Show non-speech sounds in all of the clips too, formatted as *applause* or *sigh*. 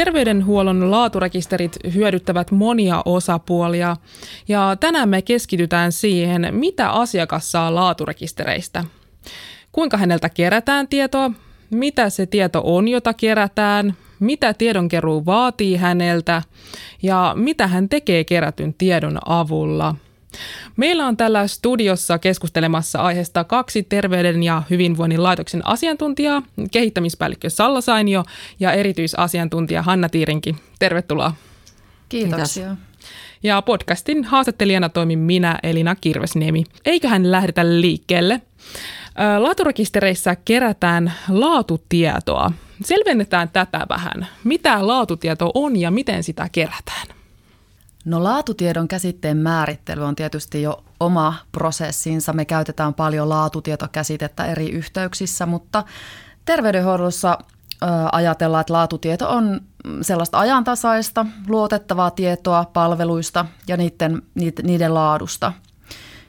Terveydenhuollon laaturekisterit hyödyttävät monia osapuolia. Ja tänään me keskitytään siihen, mitä asiakas saa laaturekistereistä. Kuinka häneltä kerätään tietoa, mitä se tieto on, jota kerätään, mitä tiedonkeruu vaatii häneltä? Ja mitä hän tekee kerätyn tiedon avulla – Meillä on tällä studiossa keskustelemassa aiheesta kaksi terveyden ja hyvinvoinnin laitoksen asiantuntijaa, kehittämispäällikkö Salla Sainio ja erityisasiantuntija Hanna Tiirinki. Tervetuloa. Kiitoksia. Ja podcastin haastattelijana toimin minä, Elina Kirvesniemi. Eiköhän lähdetä liikkeelle. Laaturekistereissä kerätään laatutietoa. Selvennetään tätä vähän. Mitä laatutieto on ja miten sitä kerätään? No laatutiedon käsitteen määrittely on tietysti jo oma prosessinsa. Me käytetään paljon laatutietokäsitettä eri yhteyksissä, mutta terveydenhuollossa ajatellaan, että laatutieto on sellaista ajantasaista, luotettavaa tietoa palveluista ja niiden, niiden laadusta.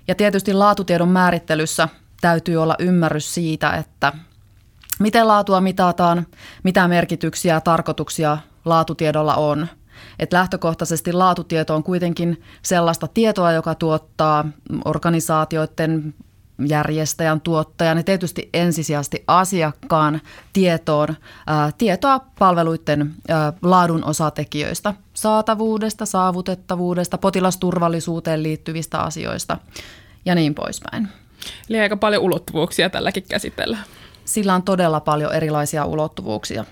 Ja tietysti laatutiedon määrittelyssä täytyy olla ymmärrys siitä, että miten laatua mitataan, mitä merkityksiä ja tarkoituksia laatutiedolla on – että lähtökohtaisesti laatutieto on kuitenkin sellaista tietoa, joka tuottaa organisaatioiden järjestäjän, tuottajan ja tietysti ensisijaisesti asiakkaan tietoon ää, tietoa palveluiden ää, laadun osatekijöistä, saatavuudesta, saavutettavuudesta, potilasturvallisuuteen liittyvistä asioista ja niin poispäin. Eli aika paljon ulottuvuuksia tälläkin käsitellään. Sillä on todella paljon erilaisia ulottuvuuksia.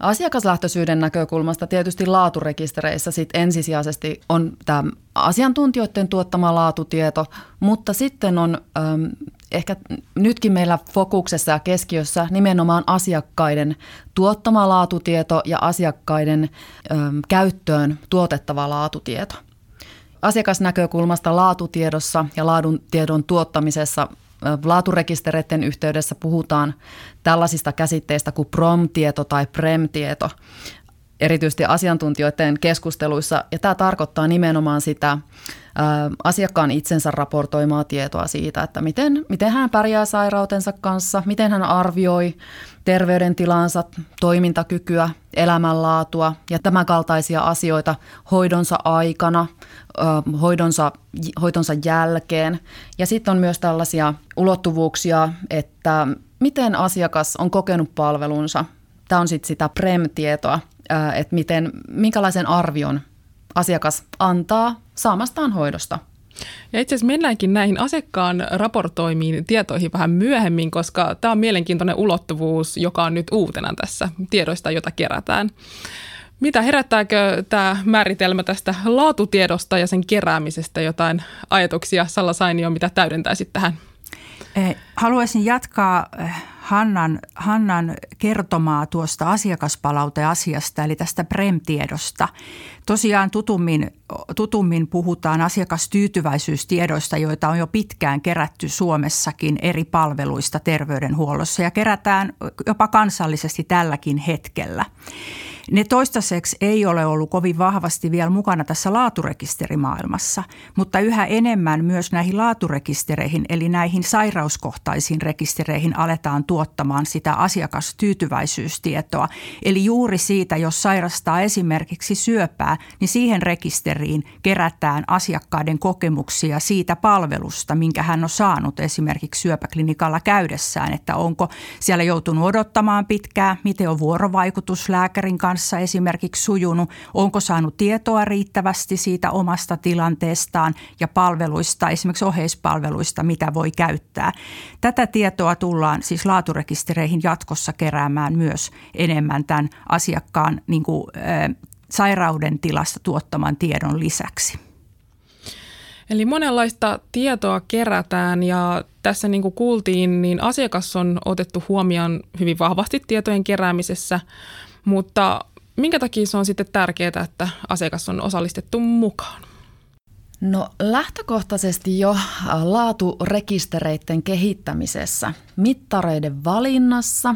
Asiakaslähtöisyyden näkökulmasta tietysti laaturekistereissä sit ensisijaisesti on tämä asiantuntijoiden tuottama laatutieto, mutta sitten on äm, ehkä nytkin meillä fokuksessa ja keskiössä nimenomaan asiakkaiden tuottama laatutieto ja asiakkaiden äm, käyttöön tuotettava laatutieto. Asiakasnäkökulmasta laatutiedossa ja laadun tiedon tuottamisessa laaturekistereiden yhteydessä puhutaan tällaisista käsitteistä kuin PROM-tieto tai PREM-tieto, erityisesti asiantuntijoiden keskusteluissa. Ja tämä tarkoittaa nimenomaan sitä asiakkaan itsensä raportoimaa tietoa siitä, että miten, miten hän pärjää sairautensa kanssa, miten hän arvioi terveydentilansa, toimintakykyä, elämänlaatua ja tämän kaltaisia asioita hoidonsa aikana, hoidonsa, hoitonsa jälkeen. Ja sitten on myös tällaisia ulottuvuuksia, että miten asiakas on kokenut palvelunsa. Tämä on sitten sitä PREM-tietoa, että miten, minkälaisen arvion asiakas antaa saamastaan hoidosta. Ja itse asiassa mennäänkin näihin asiakkaan raportoimiin tietoihin vähän myöhemmin, koska tämä on mielenkiintoinen ulottuvuus, joka on nyt uutena tässä tiedoista, jota kerätään. Mitä herättääkö tämä määritelmä tästä laatutiedosta ja sen keräämisestä jotain ajatuksia? Salla Sainio, mitä täydentäisit tähän? Eh, haluaisin jatkaa eh, Hannan, Hannan kertomaa tuosta asiakaspalauteasiasta, eli tästä PREM-tiedosta. Tosiaan tutummin, tutummin puhutaan asiakastyytyväisyystiedoista, joita on jo pitkään kerätty Suomessakin eri palveluista terveydenhuollossa ja kerätään jopa kansallisesti tälläkin hetkellä. Ne toistaiseksi ei ole ollut kovin vahvasti vielä mukana tässä laaturekisterimaailmassa, mutta yhä enemmän myös näihin laaturekistereihin, eli näihin sairauskohtaisiin rekistereihin aletaan tuottamaan sitä asiakastyytyväisyystietoa. Eli juuri siitä, jos sairastaa esimerkiksi syöpää, niin siihen rekisteriin kerätään asiakkaiden kokemuksia siitä palvelusta, minkä hän on saanut esimerkiksi syöpäklinikalla käydessään, että onko siellä joutunut odottamaan pitkään, miten on vuorovaikutus lääkärin kanssa, esimerkiksi sujunut, onko saanut tietoa riittävästi siitä omasta tilanteestaan ja palveluista, esimerkiksi oheispalveluista, mitä voi käyttää. Tätä tietoa tullaan siis laaturekistereihin jatkossa keräämään myös enemmän tämän asiakkaan niin kuin, sairauden tilasta tuottaman tiedon lisäksi. Eli monenlaista tietoa kerätään ja tässä niin kuin kuultiin, niin asiakas on otettu huomioon hyvin vahvasti tietojen keräämisessä, mutta minkä takia se on sitten tärkeää, että asiakas on osallistettu mukaan? No lähtökohtaisesti jo laaturekistereiden kehittämisessä, mittareiden valinnassa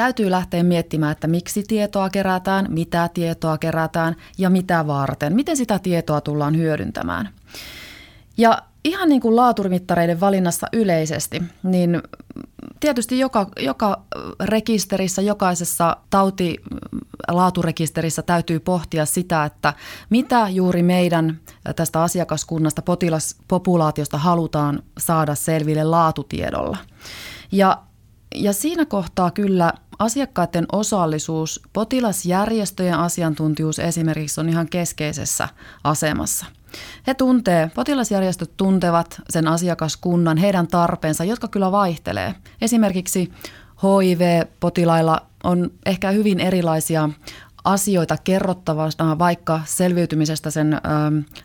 täytyy lähteä miettimään, että miksi tietoa kerätään, mitä tietoa kerätään ja mitä varten, miten sitä tietoa tullaan hyödyntämään. Ja ihan niin kuin laaturimittareiden valinnassa yleisesti, niin tietysti joka, joka rekisterissä, jokaisessa tauti laaturekisterissä täytyy pohtia sitä, että mitä juuri meidän tästä asiakaskunnasta, potilaspopulaatiosta halutaan saada selville laatutiedolla. Ja, ja siinä kohtaa kyllä asiakkaiden osallisuus, potilasjärjestöjen asiantuntijuus esimerkiksi on ihan keskeisessä asemassa. He tuntee, potilasjärjestöt tuntevat sen asiakaskunnan, heidän tarpeensa, jotka kyllä vaihtelee. Esimerkiksi HIV-potilailla on ehkä hyvin erilaisia asioita kerrottavasta vaikka selviytymisestä sen ö,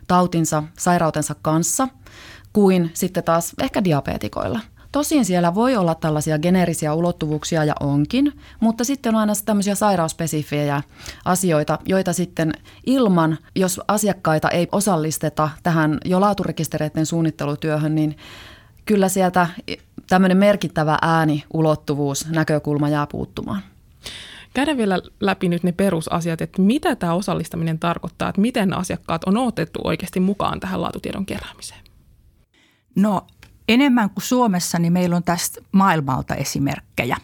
tautinsa, sairautensa kanssa, kuin sitten taas ehkä diabetikoilla – Tosin siellä voi olla tällaisia geneerisiä ulottuvuuksia ja onkin, mutta sitten on aina tämmöisiä sairausspesifejä asioita, joita sitten ilman, jos asiakkaita ei osallisteta tähän jo laaturekistereiden suunnittelutyöhön, niin kyllä sieltä tämmöinen merkittävä ääni, ulottuvuus, näkökulma jää puuttumaan. Käydään vielä läpi nyt ne perusasiat, että mitä tämä osallistaminen tarkoittaa, että miten asiakkaat on otettu oikeasti mukaan tähän laatutiedon keräämiseen? No enemmän kuin Suomessa, niin meillä on tästä maailmalta esimerkkejä.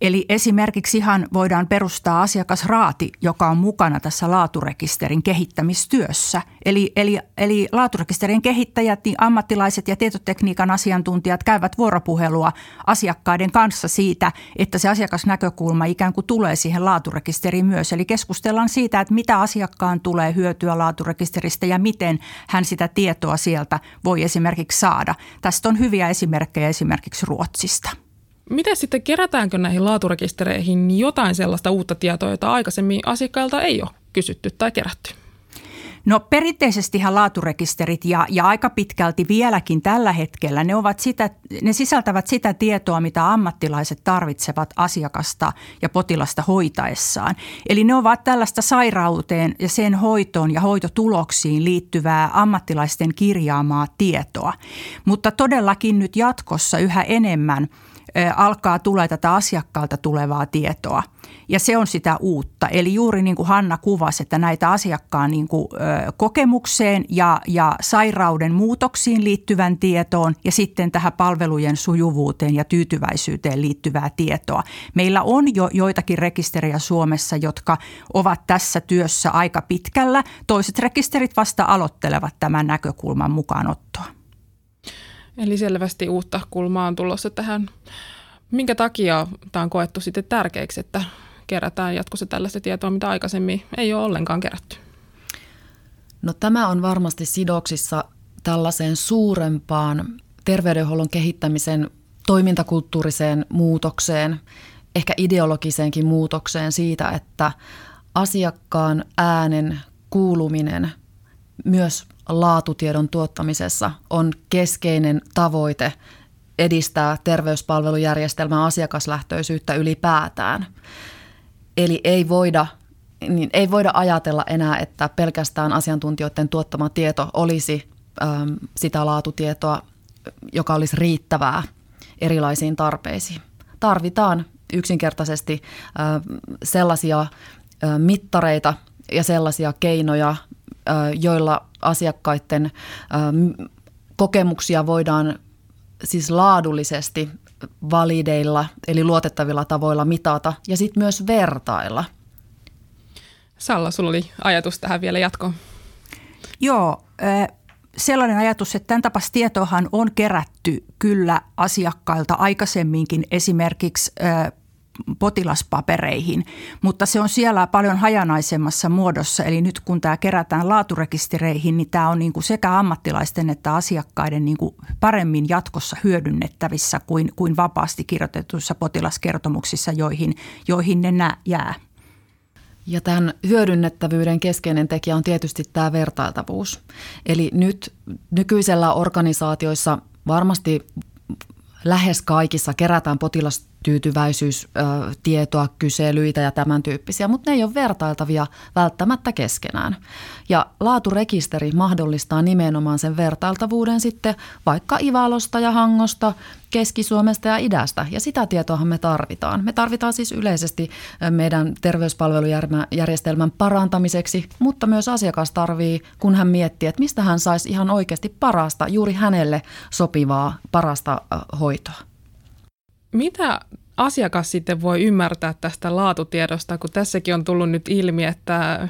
Eli esimerkiksi ihan voidaan perustaa asiakasraati, joka on mukana tässä laaturekisterin kehittämistyössä. Eli, eli, eli laaturekisterin kehittäjät, niin ammattilaiset ja tietotekniikan asiantuntijat käyvät vuoropuhelua asiakkaiden kanssa siitä, että se asiakasnäkökulma ikään kuin tulee siihen laaturekisteriin myös. Eli keskustellaan siitä, että mitä asiakkaan tulee hyötyä laaturekisteristä ja miten hän sitä tietoa sieltä voi esimerkiksi saada. Tästä on hyviä esimerkkejä esimerkiksi Ruotsista. Miten sitten kerätäänkö näihin laaturekistereihin jotain sellaista uutta tietoa, jota aikaisemmin asiakkailta ei ole kysytty tai kerätty? No perinteisestihan laaturekisterit ja, ja aika pitkälti vieläkin tällä hetkellä, ne, ovat sitä, ne sisältävät sitä tietoa, mitä ammattilaiset tarvitsevat asiakasta ja potilasta hoitaessaan. Eli ne ovat tällaista sairauteen ja sen hoitoon ja hoitotuloksiin liittyvää ammattilaisten kirjaamaa tietoa. Mutta todellakin nyt jatkossa yhä enemmän – alkaa tulee tätä asiakkaalta tulevaa tietoa. Ja se on sitä uutta. Eli juuri niin kuin Hanna kuvasi, että näitä asiakkaan niin kuin, kokemukseen ja, ja sairauden muutoksiin liittyvän tietoon ja sitten tähän palvelujen sujuvuuteen ja tyytyväisyyteen liittyvää tietoa. Meillä on jo joitakin rekisteriä Suomessa, jotka ovat tässä työssä aika pitkällä. Toiset rekisterit vasta aloittelevat tämän näkökulman mukaanottoa. Eli selvästi uutta kulmaa on tulossa tähän. Minkä takia tämä on koettu sitten tärkeäksi, että kerätään jatkossa tällaista tietoa, mitä aikaisemmin ei ole ollenkaan kerätty? No tämä on varmasti sidoksissa tällaiseen suurempaan terveydenhuollon kehittämisen toimintakulttuuriseen muutokseen, ehkä ideologiseenkin muutokseen siitä, että asiakkaan äänen kuuluminen myös laatutiedon tuottamisessa on keskeinen tavoite edistää terveyspalvelujärjestelmän asiakaslähtöisyyttä ylipäätään. Eli ei voida, niin ei voida ajatella enää, että pelkästään asiantuntijoiden tuottama tieto olisi äm, sitä laatutietoa, joka olisi riittävää erilaisiin tarpeisiin. Tarvitaan yksinkertaisesti äh, sellaisia äh, mittareita ja sellaisia keinoja, joilla asiakkaiden kokemuksia voidaan siis laadullisesti valideilla eli luotettavilla tavoilla mitata ja sitten myös vertailla. Salla, sulla oli ajatus tähän vielä jatkoon. Joo, sellainen ajatus, että tämän tapaista tietoahan on kerätty kyllä asiakkailta aikaisemminkin esimerkiksi potilaspapereihin, mutta se on siellä paljon hajanaisemmassa muodossa. Eli nyt kun tämä kerätään laaturekistereihin, niin tämä on niin kuin sekä ammattilaisten että asiakkaiden niin kuin paremmin jatkossa hyödynnettävissä kuin, kuin vapaasti kirjoitetuissa potilaskertomuksissa, joihin, joihin ne nä, jää. Ja tämän hyödynnettävyyden keskeinen tekijä on tietysti tämä vertailtavuus. Eli nyt nykyisellä organisaatioissa varmasti lähes kaikissa kerätään potilastyytyväisyystietoa, kyselyitä ja tämän tyyppisiä, mutta ne ei ole vertailtavia välttämättä keskenään. Ja laaturekisteri mahdollistaa nimenomaan sen vertailtavuuden sitten vaikka Ivalosta ja Hangosta, Keski-Suomesta ja idästä. Ja sitä tietoahan me tarvitaan. Me tarvitaan siis yleisesti meidän terveyspalvelujärjestelmän parantamiseksi, mutta myös asiakas tarvii, kun hän miettii, että mistä hän saisi ihan oikeasti parasta, juuri hänelle sopivaa, parasta hoitoa. Mitä asiakas sitten voi ymmärtää tästä laatutiedosta, kun tässäkin on tullut nyt ilmi, että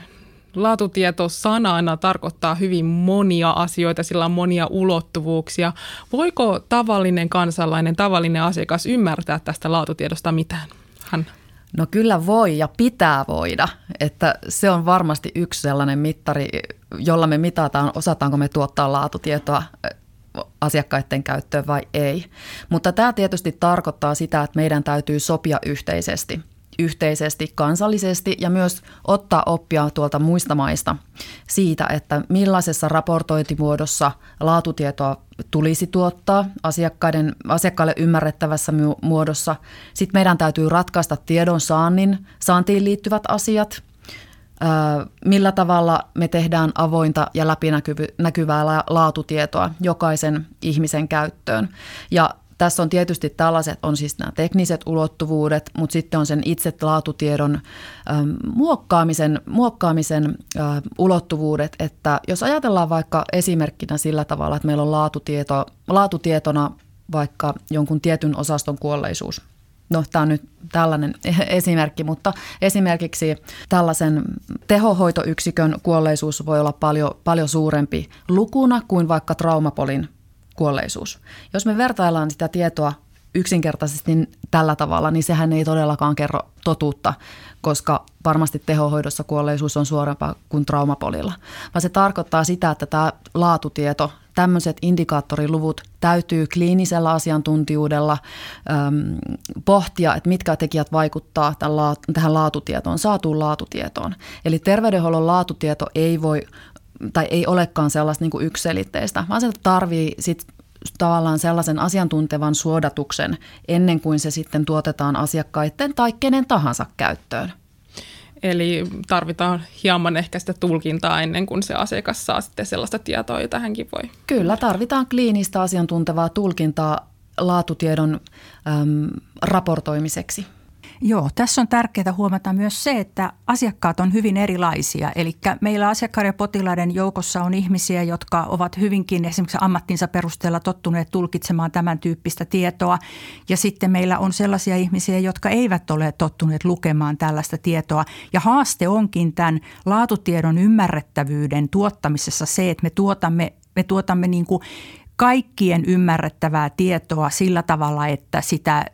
laatutieto sanana tarkoittaa hyvin monia asioita, sillä on monia ulottuvuuksia. Voiko tavallinen kansalainen, tavallinen asiakas ymmärtää tästä laatutiedosta mitään? Hän. No kyllä voi ja pitää voida, että se on varmasti yksi sellainen mittari, jolla me mitataan, osataanko me tuottaa laatutietoa asiakkaiden käyttöön vai ei. Mutta tämä tietysti tarkoittaa sitä, että meidän täytyy sopia yhteisesti – yhteisesti, kansallisesti ja myös ottaa oppia tuolta muista maista siitä, että millaisessa raportointimuodossa laatutietoa tulisi tuottaa asiakkaiden, asiakkaille ymmärrettävässä muodossa. Sitten meidän täytyy ratkaista tiedon saannin, saantiin liittyvät asiat, millä tavalla me tehdään avointa ja läpinäkyvää laatutietoa jokaisen ihmisen käyttöön. Ja tässä on tietysti tällaiset, on siis nämä tekniset ulottuvuudet, mutta sitten on sen itse laatutiedon muokkaamisen, muokkaamisen ulottuvuudet, että jos ajatellaan vaikka esimerkkinä sillä tavalla, että meillä on laatutieto, laatutietona vaikka jonkun tietyn osaston kuolleisuus, No, tämä on nyt tällainen *laughs* esimerkki, mutta esimerkiksi tällaisen tehohoitoyksikön kuolleisuus voi olla paljon, paljon suurempi lukuna kuin vaikka traumapolin kuolleisuus. Jos me vertaillaan sitä tietoa yksinkertaisesti tällä tavalla, niin sehän ei todellakaan kerro totuutta, koska varmasti tehohoidossa kuolleisuus on suorempaa kuin traumapolilla. Vaan se tarkoittaa sitä, että tämä laatutieto, tämmöiset indikaattoriluvut täytyy kliinisellä asiantuntijuudella äm, pohtia, että mitkä tekijät vaikuttaa tähän laatutietoon, saatuun laatutietoon. Eli terveydenhuollon laatutieto ei voi tai ei olekaan sellaista niin kuin ykselitteistä, vaan se tarvii sit tavallaan sellaisen asiantuntevan suodatuksen ennen kuin se sitten tuotetaan asiakkaiden tai kenen tahansa käyttöön. Eli tarvitaan hieman ehkä sitä tulkintaa ennen kuin se asiakas saa sitten sellaista tietoa, jota hänkin voi. Kyllä, tarvitaan kliinistä asiantuntevaa tulkintaa laatutiedon äm, raportoimiseksi. Joo, tässä on tärkeää huomata myös se, että asiakkaat on hyvin erilaisia. Eli meillä asiakkaiden ja potilaiden joukossa on ihmisiä, jotka ovat hyvinkin esimerkiksi ammattinsa perusteella tottuneet tulkitsemaan tämän tyyppistä tietoa. Ja sitten meillä on sellaisia ihmisiä, jotka eivät ole tottuneet lukemaan tällaista tietoa. Ja haaste onkin tämän laatutiedon ymmärrettävyyden tuottamisessa se, että me tuotamme me tuotamme niin kuin kaikkien ymmärrettävää tietoa sillä tavalla, että sitä,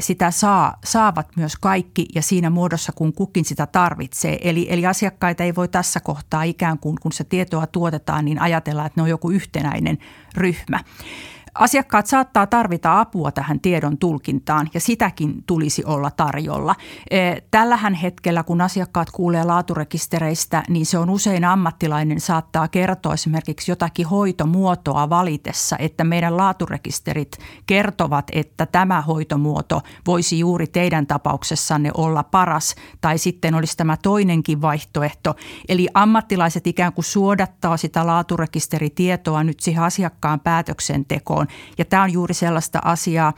sitä saa, saavat myös kaikki ja siinä muodossa, kun kukin sitä tarvitsee. Eli, eli asiakkaita ei voi tässä kohtaa ikään kuin, kun se tietoa tuotetaan, niin ajatella, että ne on joku yhtenäinen ryhmä. Asiakkaat saattaa tarvita apua tähän tiedon tulkintaan ja sitäkin tulisi olla tarjolla. E, tällähän hetkellä, kun asiakkaat kuulee laaturekistereistä, niin se on usein ammattilainen saattaa kertoa esimerkiksi jotakin hoitomuotoa valitessa, että meidän laaturekisterit kertovat, että tämä hoitomuoto voisi juuri teidän tapauksessanne olla paras tai sitten olisi tämä toinenkin vaihtoehto. Eli ammattilaiset ikään kuin suodattaa sitä laaturekisteritietoa nyt siihen asiakkaan päätöksentekoon kuntoon. Ja tämä on juuri sellaista asiaa,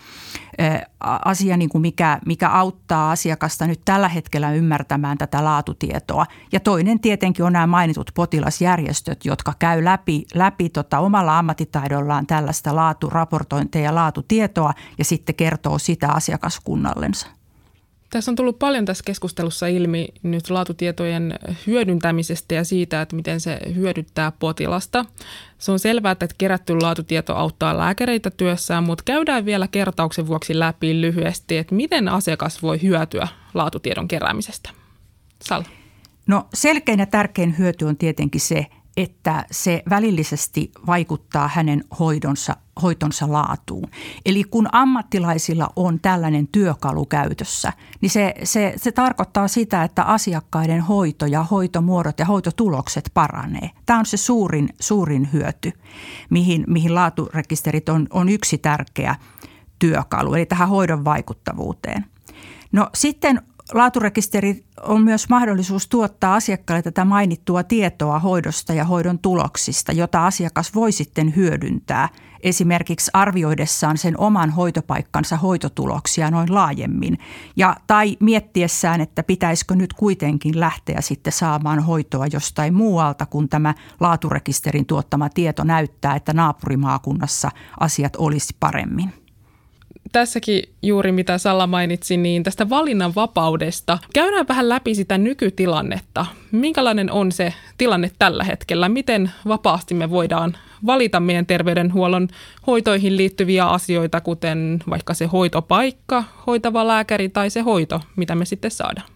asia, niin kuin mikä, mikä auttaa asiakasta nyt tällä hetkellä ymmärtämään tätä laatutietoa. Ja toinen tietenkin on nämä mainitut potilasjärjestöt, jotka käy läpi, läpi tota omalla ammattitaidollaan tällaista laaturaportointia ja laatutietoa ja sitten kertoo sitä asiakaskunnallensa. Tässä on tullut paljon tässä keskustelussa ilmi nyt laatutietojen hyödyntämisestä ja siitä, että miten se hyödyttää potilasta. Se on selvää, että kerätty laatutieto auttaa lääkäreitä työssään, mutta käydään vielä kertauksen vuoksi läpi lyhyesti, että miten asiakas voi hyötyä laatutiedon keräämisestä. Sal. No selkein ja tärkein hyöty on tietenkin se, että se välillisesti vaikuttaa hänen hoidonsa, hoitonsa laatuun. Eli kun ammattilaisilla on tällainen työkalu käytössä, niin se, se, se tarkoittaa sitä, että asiakkaiden hoito ja hoitomuodot ja hoitotulokset paranee. Tämä on se suurin, suurin hyöty, mihin, mihin laaturekisterit on, on yksi tärkeä työkalu, eli tähän hoidon vaikuttavuuteen. No sitten Laaturekisteri on myös mahdollisuus tuottaa asiakkaalle tätä mainittua tietoa hoidosta ja hoidon tuloksista, jota asiakas voi sitten hyödyntää esimerkiksi arvioidessaan sen oman hoitopaikkansa hoitotuloksia noin laajemmin. Ja, tai miettiessään, että pitäisikö nyt kuitenkin lähteä sitten saamaan hoitoa jostain muualta, kun tämä laaturekisterin tuottama tieto näyttää, että naapurimaakunnassa asiat olisi paremmin tässäkin juuri mitä Salla mainitsi, niin tästä valinnanvapaudesta. Käydään vähän läpi sitä nykytilannetta. Minkälainen on se tilanne tällä hetkellä? Miten vapaasti me voidaan valita meidän terveydenhuollon hoitoihin liittyviä asioita, kuten vaikka se hoitopaikka, hoitava lääkäri tai se hoito, mitä me sitten saadaan?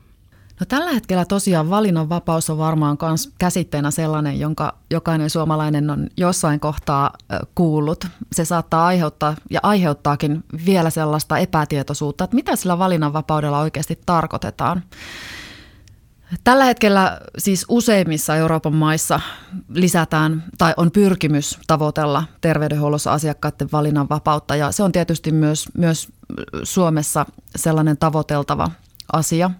No tällä hetkellä tosiaan valinnanvapaus on varmaan myös käsitteenä sellainen, jonka jokainen suomalainen on jossain kohtaa kuullut. Se saattaa aiheuttaa ja aiheuttaakin vielä sellaista epätietoisuutta, että mitä sillä valinnanvapaudella oikeasti tarkoitetaan. Tällä hetkellä siis useimmissa Euroopan maissa lisätään tai on pyrkimys tavoitella terveydenhuollossa asiakkaiden valinnanvapautta ja se on tietysti myös, myös Suomessa sellainen tavoiteltava asia.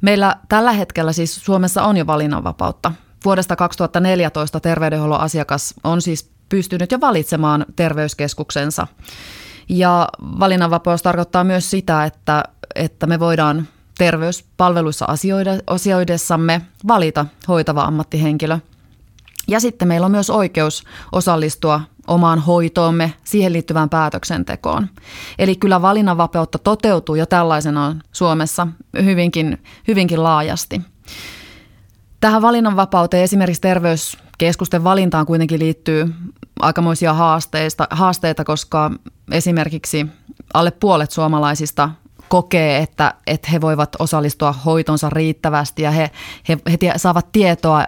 Meillä tällä hetkellä siis Suomessa on jo valinnanvapautta. Vuodesta 2014 terveydenhuollon asiakas on siis pystynyt jo valitsemaan terveyskeskuksensa. Ja valinnanvapaus tarkoittaa myös sitä, että, että me voidaan terveyspalveluissa asioidessamme valita hoitava ammattihenkilö. Ja sitten meillä on myös oikeus osallistua omaan hoitoomme, siihen liittyvään päätöksentekoon. Eli kyllä valinnanvapautta toteutuu jo tällaisenaan Suomessa hyvinkin, hyvinkin laajasti. Tähän valinnanvapauteen esimerkiksi terveyskeskusten valintaan kuitenkin liittyy aikamoisia haasteista, haasteita, koska esimerkiksi alle puolet suomalaisista kokee, että, että he voivat osallistua hoitonsa riittävästi ja he, he, he tie, saavat tietoa,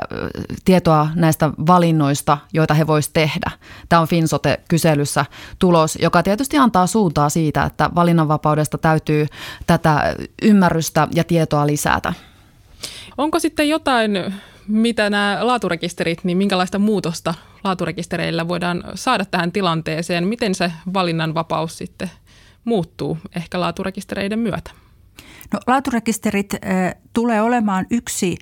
tietoa näistä valinnoista, joita he voisivat tehdä. Tämä on Finsote-kyselyssä tulos, joka tietysti antaa suuntaa siitä, että valinnanvapaudesta täytyy tätä ymmärrystä ja tietoa lisätä. Onko sitten jotain, mitä nämä laaturekisterit, niin minkälaista muutosta laaturekistereillä voidaan saada tähän tilanteeseen? Miten se valinnanvapaus sitten – muuttuu ehkä laaturekistereiden myötä? No, laaturekisterit tulee olemaan yksi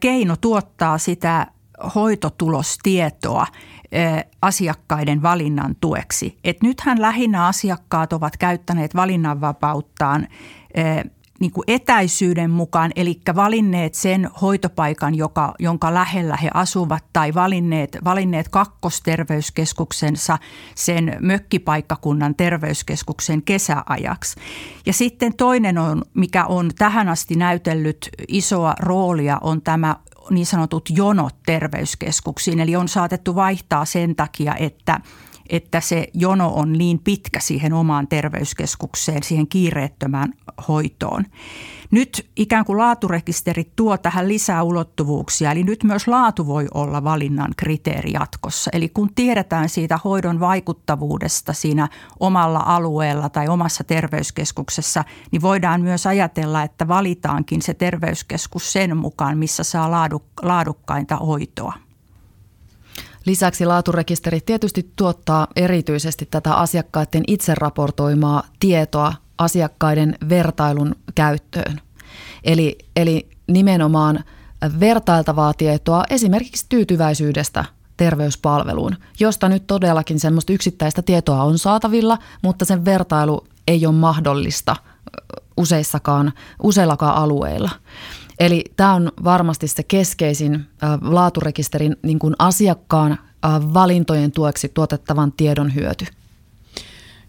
keino tuottaa sitä hoitotulostietoa äh, asiakkaiden valinnan tueksi. Et nythän lähinnä asiakkaat ovat käyttäneet valinnanvapauttaan niin kuin etäisyyden mukaan, eli valinneet sen hoitopaikan, joka, jonka lähellä he asuvat, tai valinneet, valinneet kakkosterveyskeskuksensa sen mökkipaikkakunnan terveyskeskuksen kesäajaksi. Ja sitten toinen on, mikä on tähän asti näytellyt isoa roolia, on tämä niin sanotut jonot terveyskeskuksiin. Eli on saatettu vaihtaa sen takia, että että se jono on niin pitkä siihen omaan terveyskeskukseen, siihen kiireettömään hoitoon. Nyt ikään kuin laaturekisterit tuo tähän lisää ulottuvuuksia, eli nyt myös laatu voi olla valinnan kriteeri jatkossa. Eli kun tiedetään siitä hoidon vaikuttavuudesta siinä omalla alueella tai omassa terveyskeskuksessa, niin voidaan myös ajatella, että valitaankin se terveyskeskus sen mukaan, missä saa laadukkainta hoitoa. Lisäksi laaturekisteri tietysti tuottaa erityisesti tätä asiakkaiden itse raportoimaa tietoa asiakkaiden vertailun käyttöön. Eli, eli nimenomaan vertailtavaa tietoa esimerkiksi tyytyväisyydestä terveyspalveluun, josta nyt todellakin semmoista yksittäistä tietoa on saatavilla, mutta sen vertailu ei ole mahdollista useissakaan, useillakaan alueilla. Eli tämä on varmasti se keskeisin laaturekisterin niin kuin asiakkaan valintojen tueksi tuotettavan tiedon hyöty.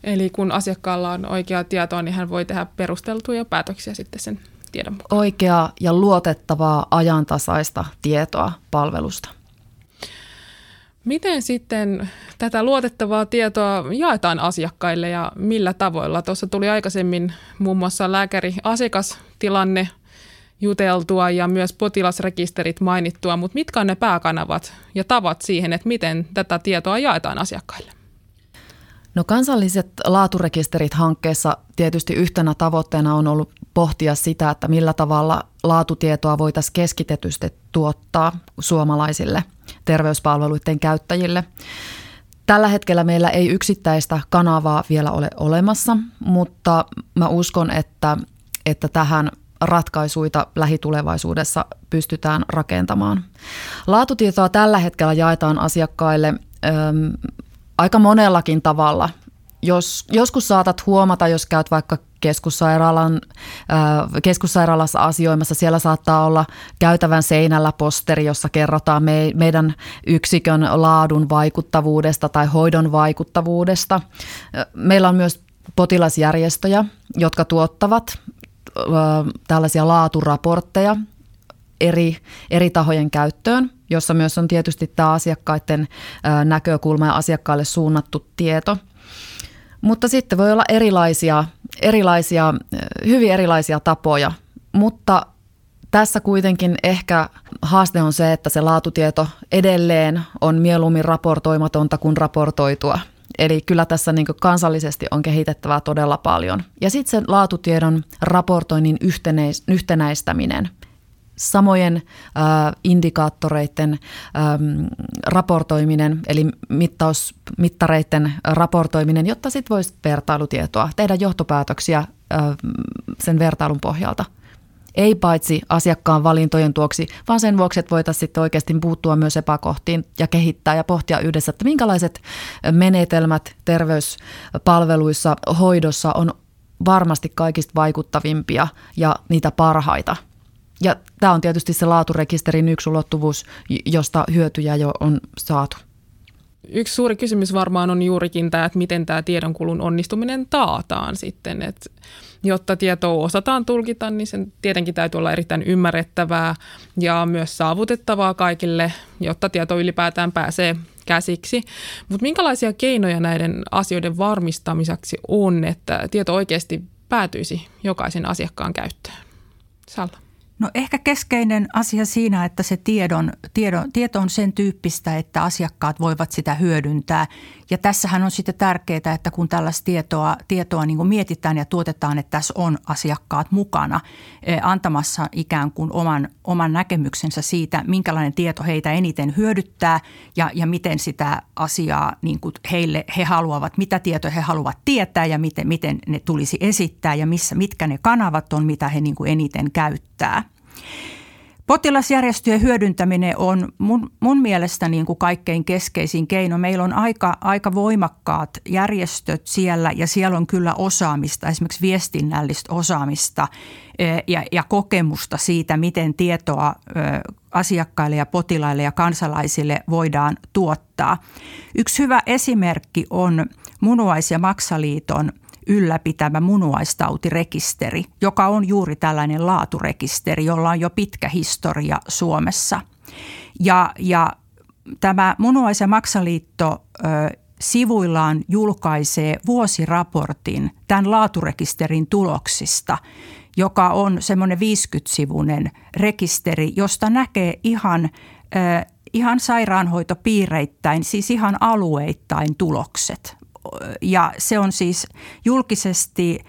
Eli kun asiakkaalla on oikeaa tietoa, niin hän voi tehdä perusteltuja päätöksiä sitten sen tiedon mukaan. Oikeaa ja luotettavaa ajantasaista tietoa palvelusta. Miten sitten tätä luotettavaa tietoa jaetaan asiakkaille ja millä tavoilla? Tuossa tuli aikaisemmin muun muassa lääkäri-asiakastilanne juteltua ja myös potilasrekisterit mainittua, mutta mitkä on ne pääkanavat ja tavat siihen, että miten tätä tietoa jaetaan asiakkaille? No kansalliset laaturekisterit hankkeessa tietysti yhtenä tavoitteena on ollut pohtia sitä, että millä tavalla laatutietoa voitaisiin keskitetysti tuottaa suomalaisille terveyspalveluiden käyttäjille. Tällä hetkellä meillä ei yksittäistä kanavaa vielä ole olemassa, mutta mä uskon, että, että tähän ratkaisuita lähitulevaisuudessa pystytään rakentamaan. Laatutietoa tällä hetkellä jaetaan asiakkaille äm, aika monellakin tavalla. Jos, joskus saatat huomata, jos käyt vaikka keskussairaalan, äh, keskussairaalassa asioimassa, siellä saattaa olla käytävän seinällä posteri, jossa kerrotaan me, meidän yksikön laadun vaikuttavuudesta tai hoidon vaikuttavuudesta. Meillä on myös potilasjärjestöjä, jotka tuottavat tällaisia laaturaportteja eri, eri tahojen käyttöön, jossa myös on tietysti tämä asiakkaiden näkökulma ja asiakkaille suunnattu tieto. Mutta sitten voi olla erilaisia, erilaisia, hyvin erilaisia tapoja, mutta tässä kuitenkin ehkä haaste on se, että se laatutieto edelleen on mieluummin raportoimatonta kuin raportoitua. Eli kyllä tässä niin kansallisesti on kehitettävää todella paljon. Ja sitten se laatutiedon raportoinnin yhtenäistäminen – samojen äh, indikaattoreiden ähm, raportoiminen, eli mittausmittareiden raportoiminen, jotta sitten voisi vertailutietoa, tehdä johtopäätöksiä äh, sen vertailun pohjalta. Ei paitsi asiakkaan valintojen tuoksi, vaan sen vuoksi, että voitaisiin sitten oikeasti puuttua myös epäkohtiin ja kehittää ja pohtia yhdessä, että minkälaiset menetelmät terveyspalveluissa, hoidossa on varmasti kaikista vaikuttavimpia ja niitä parhaita – ja tämä on tietysti se laaturekisterin yksi ulottuvuus, josta hyötyjä jo on saatu. Yksi suuri kysymys varmaan on juurikin tämä, että miten tämä tiedonkulun onnistuminen taataan sitten. Että jotta tietoa osataan tulkita, niin sen tietenkin täytyy olla erittäin ymmärrettävää ja myös saavutettavaa kaikille, jotta tieto ylipäätään pääsee käsiksi. Mutta minkälaisia keinoja näiden asioiden varmistamiseksi on, että tieto oikeasti päätyisi jokaisen asiakkaan käyttöön? Salla. No ehkä keskeinen asia siinä, että se tiedon, tiedon, tieto on sen tyyppistä, että asiakkaat voivat sitä hyödyntää. Ja tässähän on sitten tärkeää, että kun tällaista tietoa, tietoa niin mietitään ja tuotetaan, että tässä on asiakkaat mukana eh, antamassa ikään kuin oman, oman näkemyksensä siitä, minkälainen tieto heitä eniten hyödyttää ja, ja miten sitä asiaa niin kuin heille he haluavat, mitä tietoja he haluavat tietää ja miten, miten ne tulisi esittää ja missä, mitkä ne kanavat on, mitä he niin kuin eniten käyttää. Potilasjärjestöjen hyödyntäminen on mun, mun mielestä niin kuin kaikkein keskeisin keino. Meillä on aika, aika voimakkaat järjestöt siellä ja siellä on kyllä osaamista, esimerkiksi viestinnällistä osaamista e, ja, ja kokemusta siitä, miten tietoa asiakkaille ja potilaille ja kansalaisille voidaan tuottaa. Yksi hyvä esimerkki on Munuais- ja Maksaliiton – ylläpitämä munuaistautirekisteri, joka on juuri tällainen laaturekisteri, jolla on jo pitkä historia Suomessa. Ja, ja tämä Munuais- ja Maksaliitto ö, sivuillaan julkaisee vuosiraportin tämän laaturekisterin tuloksista, joka on semmoinen 50-sivuinen rekisteri, josta näkee ihan, ö, ihan sairaanhoitopiireittäin, siis ihan alueittain tulokset ja se on siis julkisesti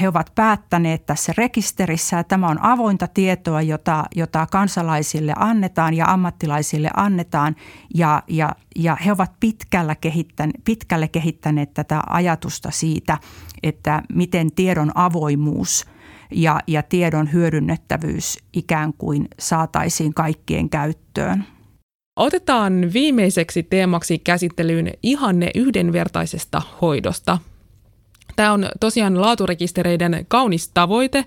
he ovat päättäneet tässä rekisterissä, että tämä on avointa tietoa, jota, jota kansalaisille annetaan ja ammattilaisille annetaan. Ja, ja, ja he ovat pitkällä kehittäneet, pitkälle kehittäneet tätä ajatusta siitä, että miten tiedon avoimuus ja, ja tiedon hyödynnettävyys ikään kuin saataisiin kaikkien käyttöön. Otetaan viimeiseksi teemaksi käsittelyyn ihanne yhdenvertaisesta hoidosta. Tämä on tosiaan laaturekistereiden kaunis tavoite.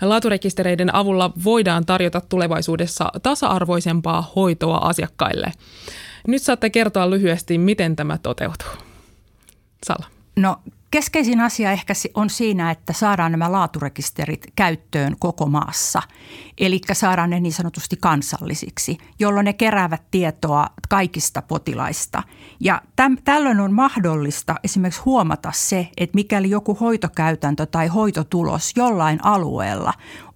Laaturekistereiden avulla voidaan tarjota tulevaisuudessa tasa-arvoisempaa hoitoa asiakkaille. Nyt saatte kertoa lyhyesti, miten tämä toteutuu. Salla. No Keskeisin asia ehkä on siinä, että saadaan nämä laaturekisterit käyttöön koko maassa. Eli saadaan ne niin sanotusti kansallisiksi, jolloin ne keräävät tietoa kaikista potilaista. Ja täm, tällöin on mahdollista esimerkiksi huomata se, että mikäli joku hoitokäytäntö tai hoitotulos jollain alueella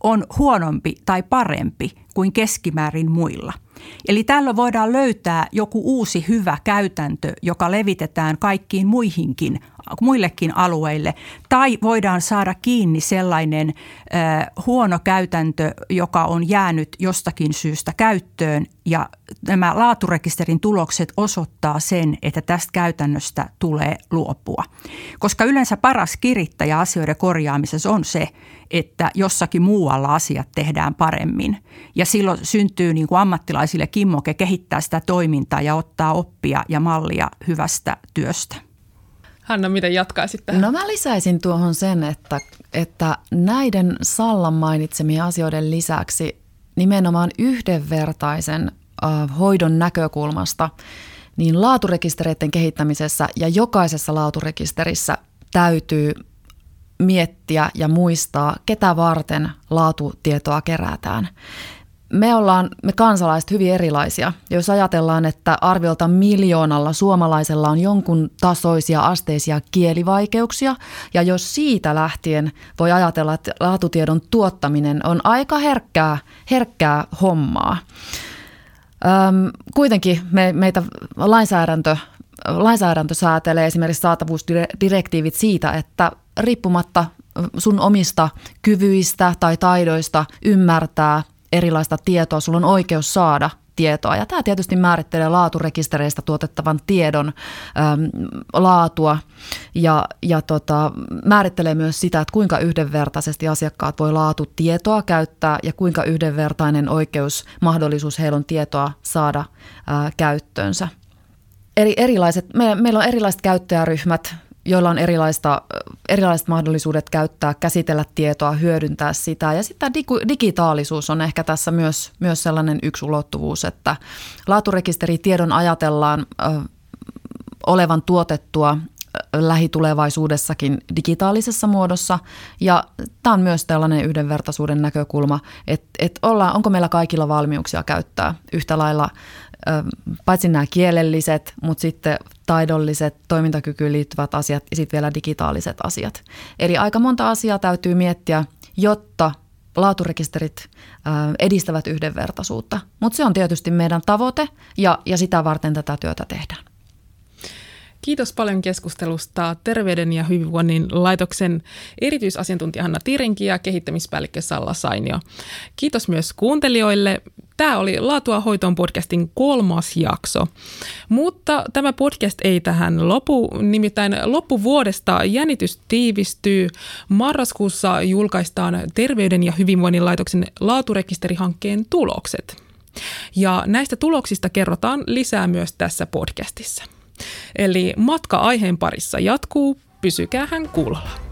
on huonompi tai parempi kuin keskimäärin muilla – Eli tällä voidaan löytää joku uusi hyvä käytäntö, joka levitetään kaikkiin muihinkin, muillekin alueille. Tai voidaan saada kiinni sellainen äh, huono käytäntö, joka on jäänyt jostakin syystä käyttöön ja nämä laaturekisterin tulokset osoittaa sen, että tästä käytännöstä tulee luopua. Koska yleensä paras kirittäjä asioiden korjaamisessa on se, että jossakin muualla asiat tehdään paremmin. Ja silloin syntyy niin kuin ammattilaisille kimmoke kehittää sitä toimintaa ja ottaa oppia ja mallia hyvästä työstä. Hanna, miten jatkaisit tähän? No mä lisäisin tuohon sen, että, että näiden Sallan mainitsemien asioiden lisäksi nimenomaan yhdenvertaisen äh, hoidon näkökulmasta, niin laaturekistereiden kehittämisessä ja jokaisessa laaturekisterissä täytyy miettiä ja muistaa, ketä varten laatutietoa kerätään. Me ollaan, me kansalaiset, hyvin erilaisia. Jos ajatellaan, että arviolta miljoonalla suomalaisella on jonkun tasoisia asteisia kielivaikeuksia, ja jos siitä lähtien voi ajatella, että laatutiedon tuottaminen on aika herkkää, herkkää hommaa. Öm, kuitenkin me, meitä lainsäädäntö, lainsäädäntö säätelee esimerkiksi saatavuusdirektiivit siitä, että riippumatta sun omista kyvyistä tai taidoista ymmärtää erilaista tietoa, sulla on oikeus saada tietoa. Ja tämä tietysti määrittelee laaturekistereistä tuotettavan tiedon äm, laatua ja, ja tota, määrittelee myös sitä, että kuinka yhdenvertaisesti asiakkaat voi laatutietoa käyttää ja kuinka yhdenvertainen oikeus, mahdollisuus heillä on tietoa saada ää, käyttöönsä. Eri, erilaiset, me, meillä on erilaiset käyttäjäryhmät, joilla on erilaista, erilaiset mahdollisuudet käyttää, käsitellä tietoa, hyödyntää sitä. Ja sitten digitaalisuus on ehkä tässä myös, myös sellainen yksi ulottuvuus, että laaturekisteritiedon ajatellaan olevan tuotettua lähitulevaisuudessakin digitaalisessa muodossa. Ja tämä on myös tällainen yhdenvertaisuuden näkökulma, että, että ollaan, onko meillä kaikilla valmiuksia käyttää yhtä lailla paitsi nämä kielelliset, mutta sitten taidolliset, toimintakykyyn liittyvät asiat ja sitten vielä digitaaliset asiat. Eli aika monta asiaa täytyy miettiä, jotta laaturekisterit edistävät yhdenvertaisuutta. Mutta se on tietysti meidän tavoite ja, ja sitä varten tätä työtä tehdään. Kiitos paljon keskustelusta Terveyden ja hyvinvoinnin laitoksen erityisasiantuntija Hanna Tirinki ja kehittämispäällikkö Salla Sainio. Kiitos myös kuuntelijoille. Tämä oli Laatua hoitoon podcastin kolmas jakso. Mutta tämä podcast ei tähän lopu, nimittäin loppuvuodesta jännitys tiivistyy. Marraskuussa julkaistaan Terveyden ja hyvinvoinnin laitoksen laaturekisterihankkeen tulokset. Ja näistä tuloksista kerrotaan lisää myös tässä podcastissa. Eli matka aiheen parissa jatkuu, pysykää hän kuulolla.